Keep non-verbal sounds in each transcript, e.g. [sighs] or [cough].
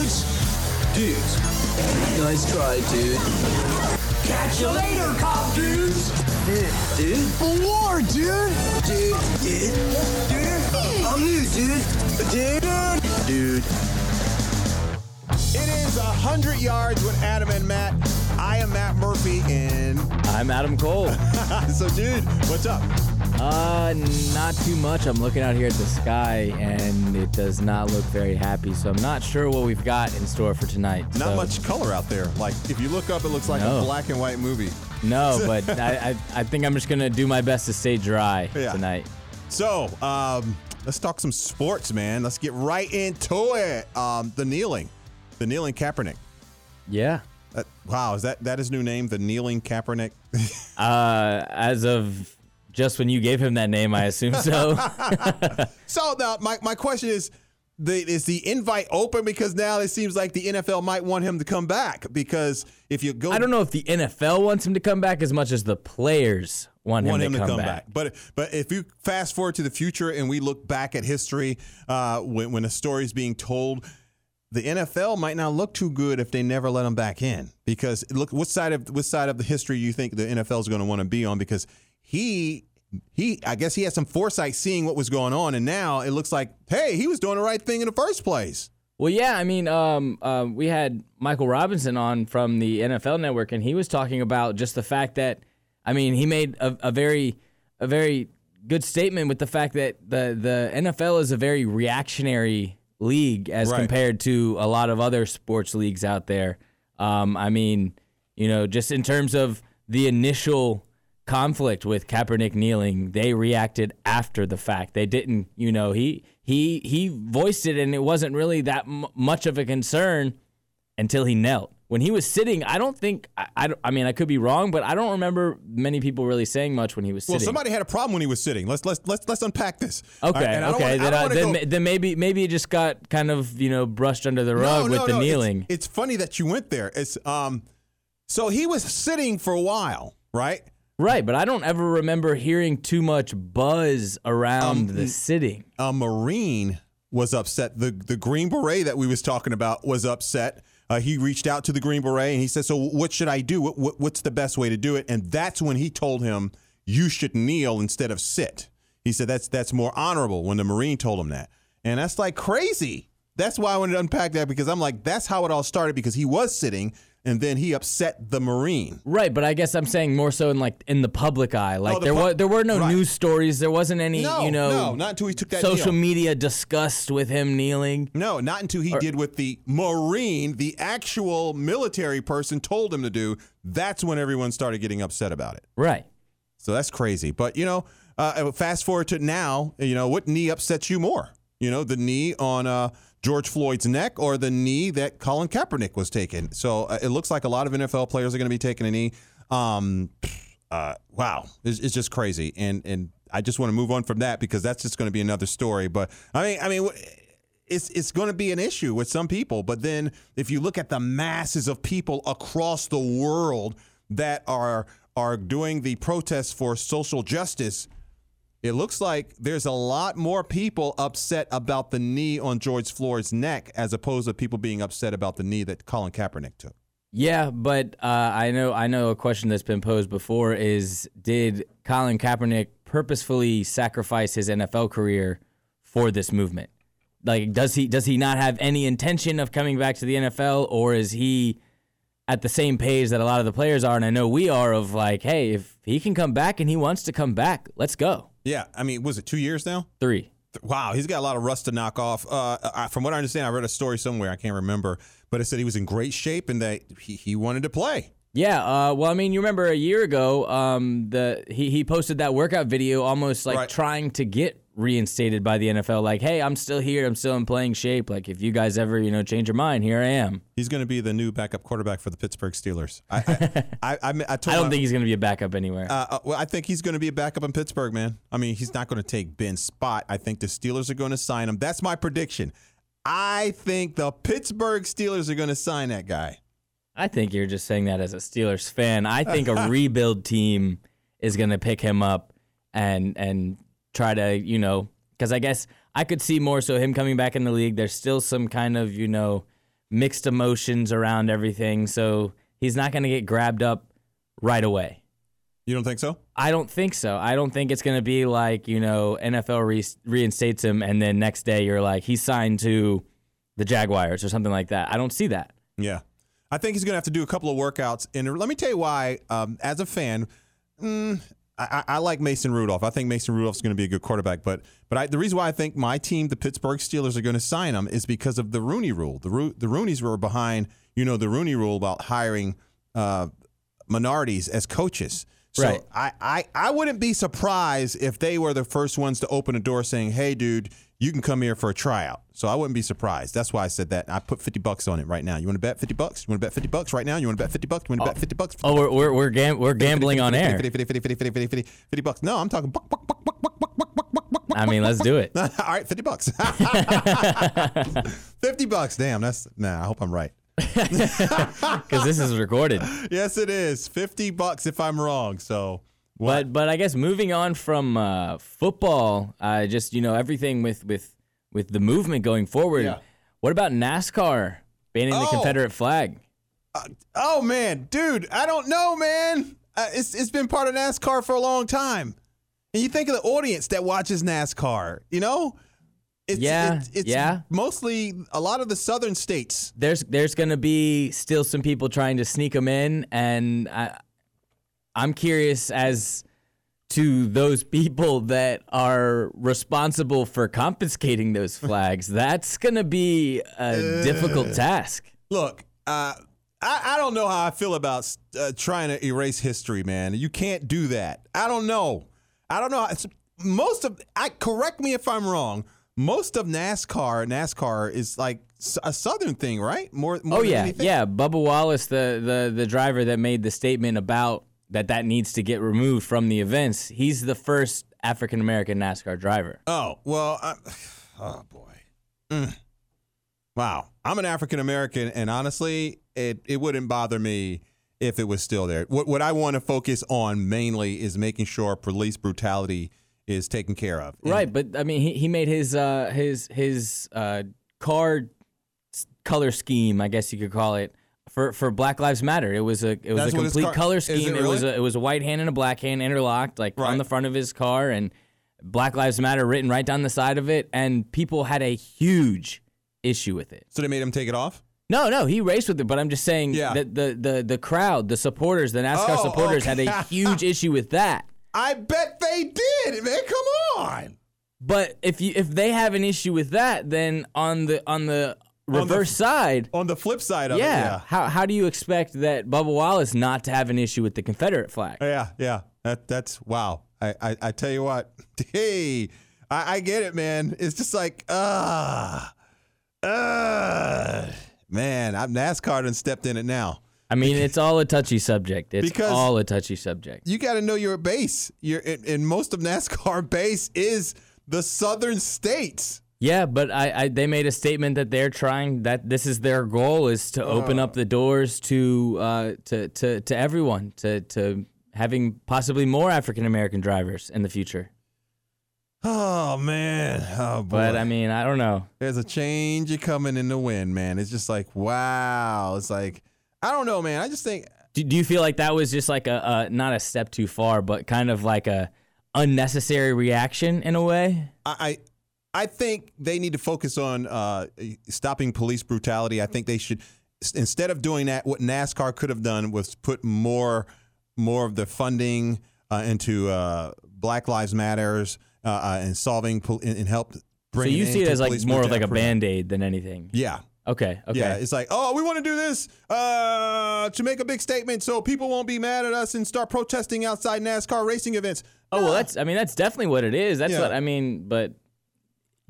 dudes. Dudes. Nice try, dude. Catch you later, cop dudes. Dude, dude. For war, dude. Dude, dude. Dude. I'm new, dude. Dude. Dude. It is 100 yards with Adam and Matt. I am Matt Murphy, and I'm Adam Cole. [laughs] so, dude, what's up? Uh, not too much. I'm looking out here at the sky, and it does not look very happy. So I'm not sure what we've got in store for tonight. Not so- much color out there. Like, if you look up, it looks like a black and white movie. No, [laughs] but I, I, I think I'm just gonna do my best to stay dry Yeah. tonight. So, um, let's talk some sports, man. Let's get right into it. Um, the kneeling, the kneeling Kaepernick. Yeah. Uh, wow, is that that his new name? The kneeling Kaepernick. [laughs] Uh, as of just when you gave him that name, I assume so. [laughs] so now, my my question is. The, is the invite open because now it seems like the NFL might want him to come back because if you go I don't know if the NFL wants him to come back as much as the players want him, want to, him come to come back. back. But but if you fast forward to the future and we look back at history, uh, when when a story is being told, the NFL might not look too good if they never let him back in. Because look, what side of what side of the history you think the NFL is going to want to be on? Because he. He, I guess he had some foresight seeing what was going on, and now it looks like, hey, he was doing the right thing in the first place. Well, yeah, I mean, um, uh, we had Michael Robinson on from the NFL Network, and he was talking about just the fact that, I mean, he made a, a very, a very good statement with the fact that the the NFL is a very reactionary league as Right. compared to a lot of other sports leagues out there. Um, I mean, you know, just in terms of the initial conflict with Kaepernick kneeling, they reacted after the fact. They didn't, you know, he he he voiced it, and it wasn't really that m- much of a concern until he knelt. When he was sitting, I don't think I, I, I mean I could be wrong, but I don't remember many people really saying much when he was sitting. Well, somebody had a problem when he was sitting. Let's let's let's let's unpack this. Okay, right, and I don't okay. wanna- then, then, then maybe maybe it just got kind of you know brushed under the rug with the it's- kneeling. It's, funny that you went there. It's um, so he was sitting for a while, right? Right, but I don't ever remember hearing too much buzz around Um, the sitting. A Marine was upset. The the Green Beret that we was talking about was upset. Uh, he reached out to the Green Beret and he said, "So what should I do? What, what, what's the best way to do it?" And that's when he told him, "You should kneel instead of sit." He said, "That's that's more honorable." When the Marine told him that, and that's like crazy. That's why I wanted to unpack that because I'm like, that's how it all started because he was sitting and then he upset the Marine. Right, but I guess I'm saying more so in like in the public eye. Like Oh, the there pub- was there were no right. news stories. There wasn't any No, you know no, not until he took that social media disgust with him kneeling. No, not until he did what the Marine, the actual military person, told him to do. That's when everyone started getting upset about it. Right. So that's crazy. But you know, uh, fast forward to now. You know, what knee upsets you more? You know, the knee on uh, George Floyd's neck or the knee that Colin Kaepernick was taking. So uh, it looks like a lot of NFL players are going to be taking a knee. Um, uh, wow, it's, it's just crazy. And and I just want to move on from that because that's just going to be another story. But I mean, I mean. it's it's going to be an issue with some people. But then if you look at the masses of people across the world that are are doing the protests for social justice, it looks like there's a lot more people upset about the knee on George Floyd's neck as opposed to people being upset about the knee that Colin Kaepernick took. Yeah, but uh, I know I know a question that's been posed before is did Colin Kaepernick purposefully sacrifice his NFL career for this movement? Like does he does he not have any intention of coming back to the NFL or is he at the same page that a lot of the players are and I know we are of like hey if he can come back and he wants to come back let's go. Yeah, I mean, was it two years now? 3. Wow, he's got a lot of rust to knock off. Uh, I, from what I understand, I read a story somewhere I can't remember, but it said he was in great shape and that he, he wanted to play. Yeah, uh, well, I mean, you remember a year ago, um, the he, he posted that workout video, almost like Right. trying to get reinstated by the NFL. Like, hey, I'm still here, I'm still in playing shape. Like, if you guys ever, you know, change your mind, here I am. He's going to be the new backup quarterback for the Pittsburgh Steelers. I I, [laughs] I, I, I don't my- think he's going to be a backup anywhere. Uh, uh, well, I think he's going to be a backup in Pittsburgh, man. I mean, he's not going to take Ben's spot. I think the Steelers are going to sign him. That's my prediction. I think the Pittsburgh Steelers are going to sign that guy. I think you're just saying that as a Steelers fan. I think a [laughs] rebuild team is going to pick him up and and try to, you know, because I guess I could see more so him coming back in the league. There's still some kind of, you know, mixed emotions around everything, so he's not going to get grabbed up right away. You don't think so? I don't think so. I don't think it's going to be like, you know, NFL re- reinstates him and then next day you're like, he's signed to the Jaguars or something like that. I don't see that. Yeah. I think he's going to have to do a couple of workouts. And let me tell you why, um, as a fan, mm, I, I, like Mason Rudolph. I think Mason Rudolph's going to be a good quarterback. But but I, the reason why I think my team, the Pittsburgh Steelers, are going to sign him is because of the Rooney Rule. The Ro- the Roonies were behind, you know, the Rooney Rule about hiring uh, minorities as coaches. So Right. I, I, I wouldn't be surprised if they were the first ones to open a door saying, hey, dude, you can come here for a tryout. So I wouldn't be surprised. That's why I said that. I put 50 bucks on it right now. You want to bet 50 bucks? You want to bet 50 bucks right now? You want to bet 50 bucks? You want to bet 50 bucks? Oh, we're we're we're, gam- we're gambling on air. 50, 50, 50, 50, 50, 50, 50, 50 bucks. No, I'm talking buck, buck, buck, buck, buck, buck, buck, buck, buck, buck. I mean, let's do it. All right, 50 bucks. 50 bucks. Damn, that's, nah, I hope I'm right. [laughs] Because this is recorded. Yes, it is. 50 bucks if I'm wrong. So, But but I guess moving on from uh, football, uh, just you know everything with with with the movement going forward. Yeah. What about NASCAR banning the Oh. Confederate flag? oh man, dude, I don't know, man. Uh, it's, it's been part of NASCAR for a long time. And you think of the audience that watches NASCAR, you know? It's, Yeah, it's, it's yeah. mostly a lot of the southern states. There's there's gonna be still some people trying to sneak them in, and I, I'm curious as to those people that are responsible for confiscating those flags. [laughs] That's gonna be a difficult task. Look, uh, I, I don't know how I feel about uh, trying to erase history, man. You can't do that. I don't know. I don't know. It's, most of I correct me if I'm wrong. Most of NASCAR, NASCAR is like a southern thing, right? More. more Oh yeah, anything? yeah. Bubba Wallace, the the the driver that made the statement about that that needs to get removed from the events. He's the first African American NASCAR driver. Oh well. I, [sighs] oh boy. Mm. Wow. I'm an African American, and honestly, it it wouldn't bother me if it was still there. What what I want to focus on mainly is making sure police brutality is taken care of. And- Right, but I mean, he, he made his uh his his uh car color scheme, I guess you could call it, for for Black Lives Matter. It was a it was That's a complete car- color is it scheme. It, was a it was a white hand and a black hand interlocked, like Right. on the front of his car, and Black Lives Matter written right down the side of it, and people had a huge issue with it. So they made him take it off. No, no, he raced with it, but I'm just saying Yeah. that the, the the crowd, the supporters, the NASCAR Oh, supporters had a [laughs] huge issue with that. I bet they did, man. Come on. But if you if they have an issue with that, then on the on the the- reverse side, On the flip side of yeah, it, yeah. how how do you expect that Bubba Wallace not to have an issue with the Confederate flag? Yeah, yeah. That that's wow. I I, I tell you what. [laughs] Hey, I, I get it, man. It's just like ah, ah, man. I'm NASCAR and stepped in it now. I mean, it's all a touchy subject. It's Because- all a touchy subject. You got to know your base. Your and, most of NASCAR [laughs] base is the southern states. Yeah, but I, I they made a statement that they're trying that this is their goal is to open up the doors to uh to to to everyone to to having possibly more African American drivers in the future. Oh man. Oh boy. But I mean, I don't know. There's a change coming in the wind, man. It's just like wow. It's like I don't know, man. I just think Do, do you feel like that was just like a, a not a step too far, but kind of like a unnecessary reaction in a way? I, I think they need to focus on uh, stopping police brutality. I think they should instead of doing that, what NASCAR could have done was put more more of the funding uh, into uh, Black Lives Matters uh, uh, and solving pol- and, and help. So you see it as like more of like a band aid than anything. Yeah. Okay. Okay. Yeah, it's like, oh, we want to do this uh, to make a big statement so people won't be mad at us and start protesting outside NASCAR racing events. oh well, that's I mean that's definitely what it is. That's Yeah. what I mean. But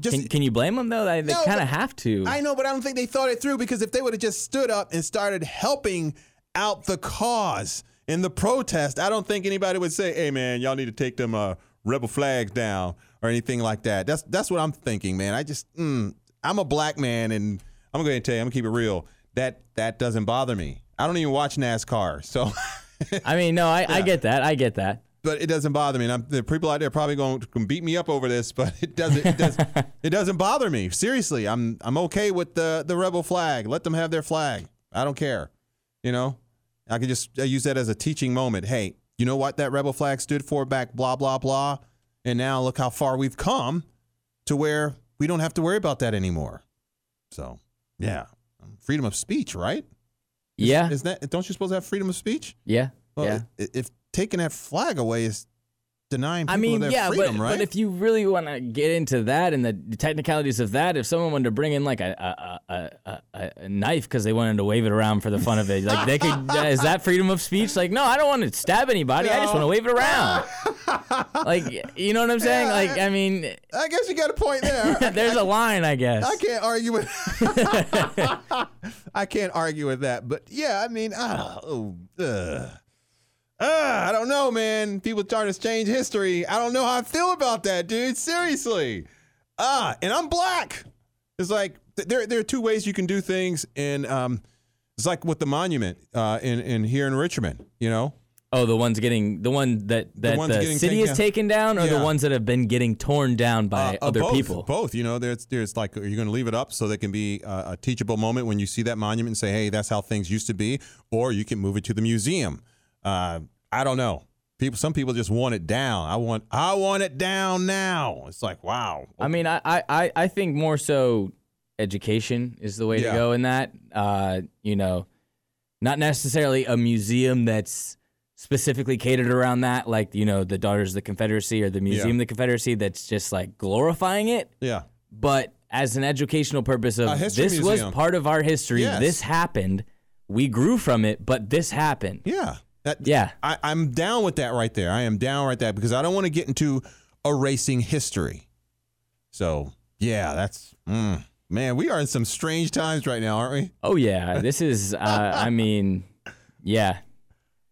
just can, can you blame them though? They, they No, kind of have to. I know, but I don't think they thought it through because if they would have just stood up and started helping out the cause in the protest, I don't think anybody would say, "Hey, man, y'all need to take them uh, rebel flags down" or anything like that. That's that's what I'm thinking, man. I just, mm, I'm a black man, and I'm going to tell you, I'm gonna keep it real. That that doesn't bother me. I don't even watch NASCAR, so I mean, no, I, I get that. I get that. but it doesn't bother me. And I'm, the people out there are probably going to beat me up over this, but it doesn't. It, does, [laughs] it doesn't bother me. Seriously, I'm I'm okay with the the rebel flag. Let them have their flag. I don't care. You know, I can just I use that as a teaching moment. Hey, you know what that rebel flag stood for back blah blah blah, and now look how far we've come to where we don't have to worry about that anymore. So yeah, um, freedom of speech, right? Yeah. Is that don't you supposed to have freedom of speech? Yeah. Well, yeah. i- If taking that flag away is denying people I mean, their yeah, freedom, but, right? but if you really want to get into that and the technicalities of that, if someone wanted to bring in like a a, a, a, knife because they wanted to wave it around for the fun of it, like they could, uh, [laughs] is that freedom of speech? Like, no, I don't want to stab anybody. I just want to wave it around. [laughs] like, you know what I'm saying? Like, I mean, I guess you got a point there. [laughs] there's a line, I guess. I can't argue with. I can't argue with that, but yeah, I mean, ah, oh, ugh. Ah, I don't know, man. People trying to change history. I don't know how I feel about that, dude. Seriously. Ah, and I'm black. It's like there there are two ways you can do things, and um, it's like with the monument uh, in in here in Richmond. You know, Oh, the ones getting the one that that the, getting city taken is down. taken down, or Yeah. the ones that have been getting torn down by Uh, uh, other both, people. Both, you know, there's there's like are you going to leave it up so there can be a, a teachable moment when you see that monument and say, hey, that's how things used to be, or you can move it to the museum. Uh, I don't know. People, some people just want it down. I want, I want it down now. It's like, wow. I mean, I, I- I, think more so education is the way Yeah. to go in that. Uh, you know, not necessarily a museum that's specifically catered around that, like, you know, the Daughters of the Confederacy or the Museum of the Confederacy that's just like glorifying it. Yeah, But as an educational purpose of this museum. was part of our history, Yes. this happened, we grew from it, but this happened. yeah, that, Yeah. I, I'm down with that right there. I am down right there because I don't want to get into erasing history. So yeah, that's mm, man. We are in some strange times right now, aren't we? Oh, yeah. This is, uh, I [laughs] mean, yeah.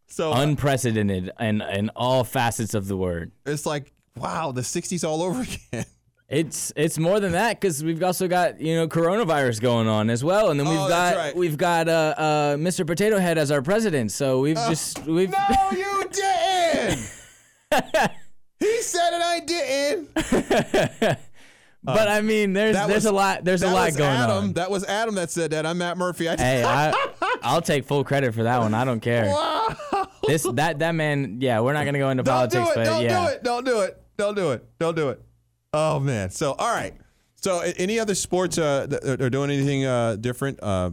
So unprecedented in, in all facets of the word. it's like, wow, the '60s all over [laughs] again. It's it's more than that because we've also got you know coronavirus going on as well, and then we've Oh, got right. we've got uh, uh, Mr. Potato Head as our president. So we've just we've No, you didn't. [laughs] he said it. I didn't. [laughs] but I mean there's there's was- a lot there's a lot going Adam. on. That was Adam that said that. I'm Matt Murphy. I Hey, I [laughs] I'll take full credit for that one. I don't care. wow. This that that man. Yeah, we're not gonna go into Don't do politics, it. but Don't yeah. do it. Don't do it. Don't do it. Don't do it. Oh man. So all right. So any other sports uh, that are doing anything uh, different? Uh,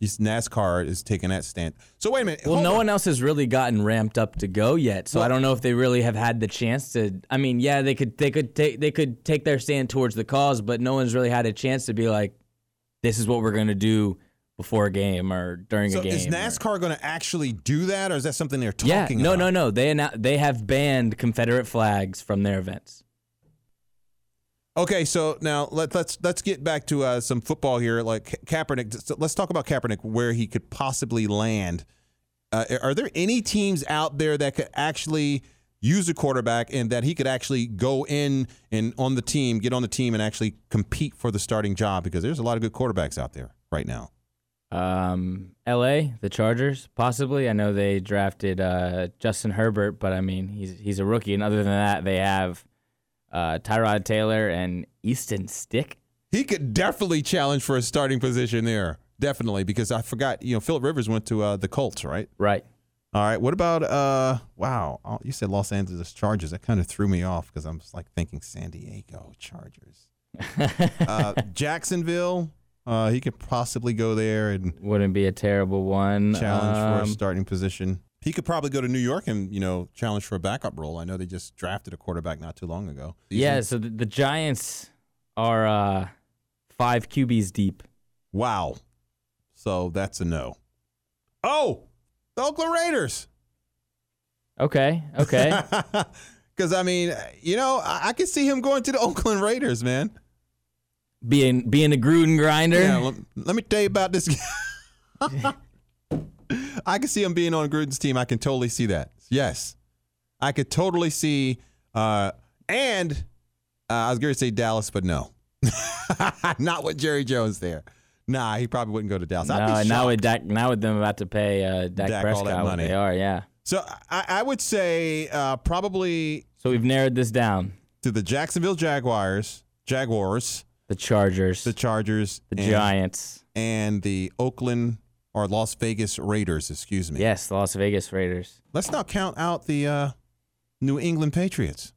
NASCAR is taking that stand. So wait a minute. Well, hold no on. one else has really gotten ramped up to go yet, so I don't know if they really have had the chance to. I mean, yeah, they could they could take they could take their stand towards the cause, but no one's really had a chance to be like, this is what we're gonna do before a game or during So a game. is NASCAR going to actually do that, or is that something they're yeah, talking no, about? no, no. No. They annou- they have banned Confederate flags from their events. Okay, so now let, let's let's get back to uh, some football here. Like Ka- Kaepernick, let's talk about Kaepernick, where he could possibly land. Uh, are there any teams out there that could actually use a quarterback and that he could actually go in and on the team, get on the team, and actually compete for the starting job? Because there's a lot of good quarterbacks out there right now. Um, L.A. the Chargers, possibly. I know they drafted uh, Justin Herbert, but I mean he's he's a rookie, and other than that, they have uh, Tyrod Taylor and Easton Stick. He could definitely challenge for a starting position there, definitely. Because I forgot, you know, Philip Rivers went to uh, the Colts, right? Right. All right. What about uh? Wow, oh, you said Los Angeles Chargers. That kind of threw me off because I'm like thinking San Diego Chargers. [laughs] uh, Jacksonville. Uh, he could possibly go there and Wouldn't be a terrible one. challenge for a Um, starting position. He could probably go to New York and you know challenge for a backup role. I know they just drafted a quarterback not too long ago. yeah, so the, the Giants are uh, five QBs deep. Wow. So that's a no. Oh, the Oakland Raiders. Okay. Okay. [laughs] Because I mean, you know, I, I could see him going to the Oakland Raiders, man. being being a Gruden grinder. Yeah, let, let me tell you about this. [laughs] I can see him being on Gruden's team. I can totally see that. Yes, I could totally see. Uh, and uh, I was going to say Dallas, but no, [laughs] not with Jerry Jones there. Nah, he probably wouldn't go to Dallas. No, now with Dak, now with them about to pay uh, Dak, Dak all that Prescott money. they are, yeah. So I, I would say uh, probably So we've narrowed this down: to the Jacksonville Jaguars, Jaguars, the Chargers, the Chargers, the and, Giants. and the Oakland or Las Vegas Raiders. Excuse me. Yes, the Las Vegas Raiders. Let's not count out the uh, New England Patriots.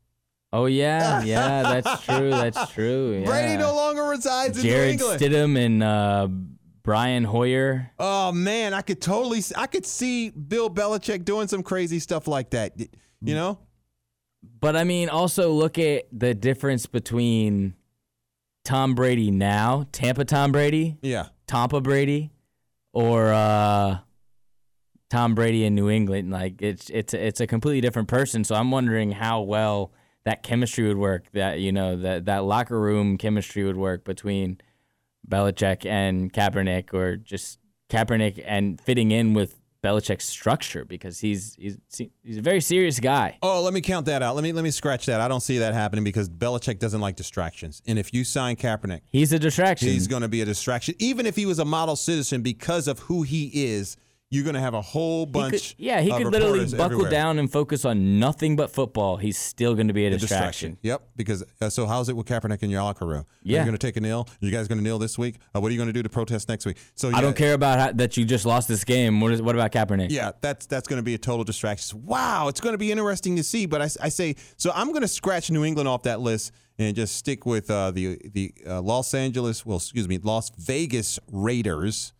Oh yeah, [laughs] yeah, that's true. That's true. Yeah. Brady no longer resides in New Jarrett England. Stidham and uh, Brian Hoyer. Oh man, I could totally, I could see Bill Belichick doing some crazy stuff like that. You know? But I mean, also look at the difference between Tom Brady now, Tampa Tom Brady, Yeah. Tampa Brady, or uh, Tom Brady in New England. Like it's it's it's a completely different person. So I'm wondering how well that chemistry would work. That you know that that locker room chemistry would work between Belichick and Kaepernick, or just Kaepernick and fitting in with Belichick's structure because he's he's he's a very serious guy. Oh, let me count that out. Let me let me scratch that. I don't see that happening because Belichick doesn't like distractions. And if you sign Kaepernick, He's a distraction. he's going to be a distraction. Even if he was a model citizen, because of who he is, you're going to have a whole He bunch. could, yeah, he could literally buckle everywhere. down and focus on nothing but football. He's still going to be a A distraction. Yep. Because uh, so how's it with Kaepernick in your locker room? Are Yeah. you going to take a kneel? you guys going to kneel this week? Uh, what are you going to do to protest next week? So I don't care about how, that you just lost this game. What is what about Kaepernick? Yeah, that's that's going to be a total distraction. Wow, it's going to be interesting to see. But I, I say so. I'm going to scratch New England off that list and just stick with uh, the the uh, Los Angeles, well, excuse me, Las Vegas Raiders,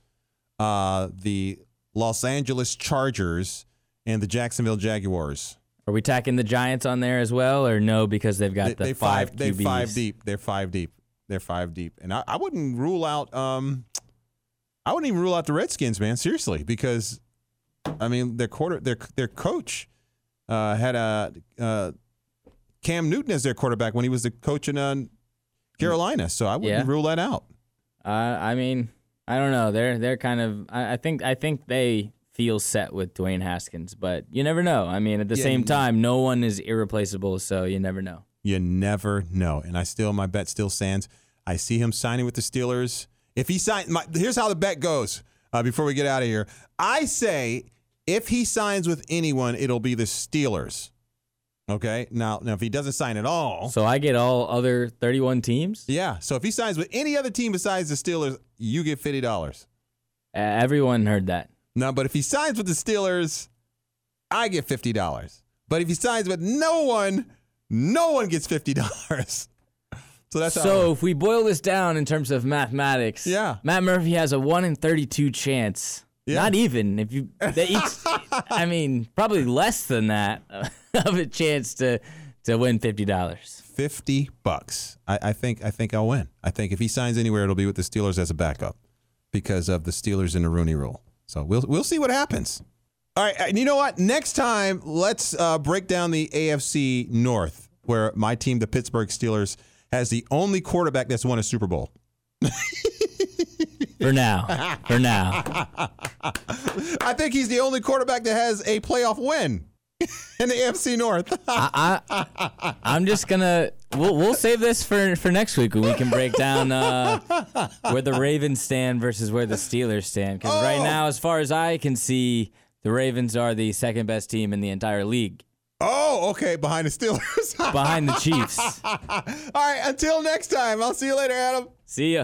uh, the Los Angeles Chargers, and the Jacksonville Jaguars. Are we tacking the Giants on there as well, or no? Because they've got They, the they five five, they five deep. They're five deep. They're five deep, and I, I wouldn't rule out. Um, I wouldn't even rule out the Redskins, man. Seriously, because I mean, their quarter, their their coach uh, had a uh, Cam Newton as their quarterback when he was the coach in uh, Carolina. So I wouldn't Yeah. rule that out. Uh, I mean, I don't know. They're they're kind of. I, I think I think they feel set with Dwayne Haskins, but you never know. I mean, at the Yeah, same time, no one is irreplaceable, so you never know. You never know. And I still, my bet still stands. I see him signing with the Steelers. If he signs, my, here's how the bet goes. Uh, before we get out of here, I say if he signs with anyone, it'll be the Steelers. Okay. Now, now if he doesn't sign at all, So I get all other 31 teams. yeah. So if he signs with any other team besides the Steelers, you get fifty dollars. Uh, everyone heard that. No, but if he signs with the Steelers, I get fifty dollars. But if he signs with no one, no one gets fifty [laughs] dollars. So that's So if we boil this down in terms of mathematics, Yeah. Matt Murphy has a one in thirty-two chance. Yeah. Not even if you they each. [laughs] I mean, probably less than that [laughs] of a chance to to win fifty dollars. 50 bucks. I, I think I think I'll win. I think if he signs anywhere, it'll be with the Steelers as a backup because of the Steelers and the Rooney Rule. So we'll we'll see what happens. All right, and you know what? Next time, let's uh, break down the AFC North, where my team, the Pittsburgh Steelers, has the only quarterback that's won a Super Bowl. [laughs] For now, for now, [laughs] I think he's the only quarterback that has a playoff win [laughs] in the AFC North. I, I I'm just gonna we'll we'll save this for for next week when we can break down uh, where the Ravens stand versus where the Steelers stand. Because right Oh. now, as far as I can see, the Ravens are the second best team in the entire league, oh, okay, behind the Steelers. [laughs] behind the Chiefs. All right, until next time, I'll see you later, Adam. See ya.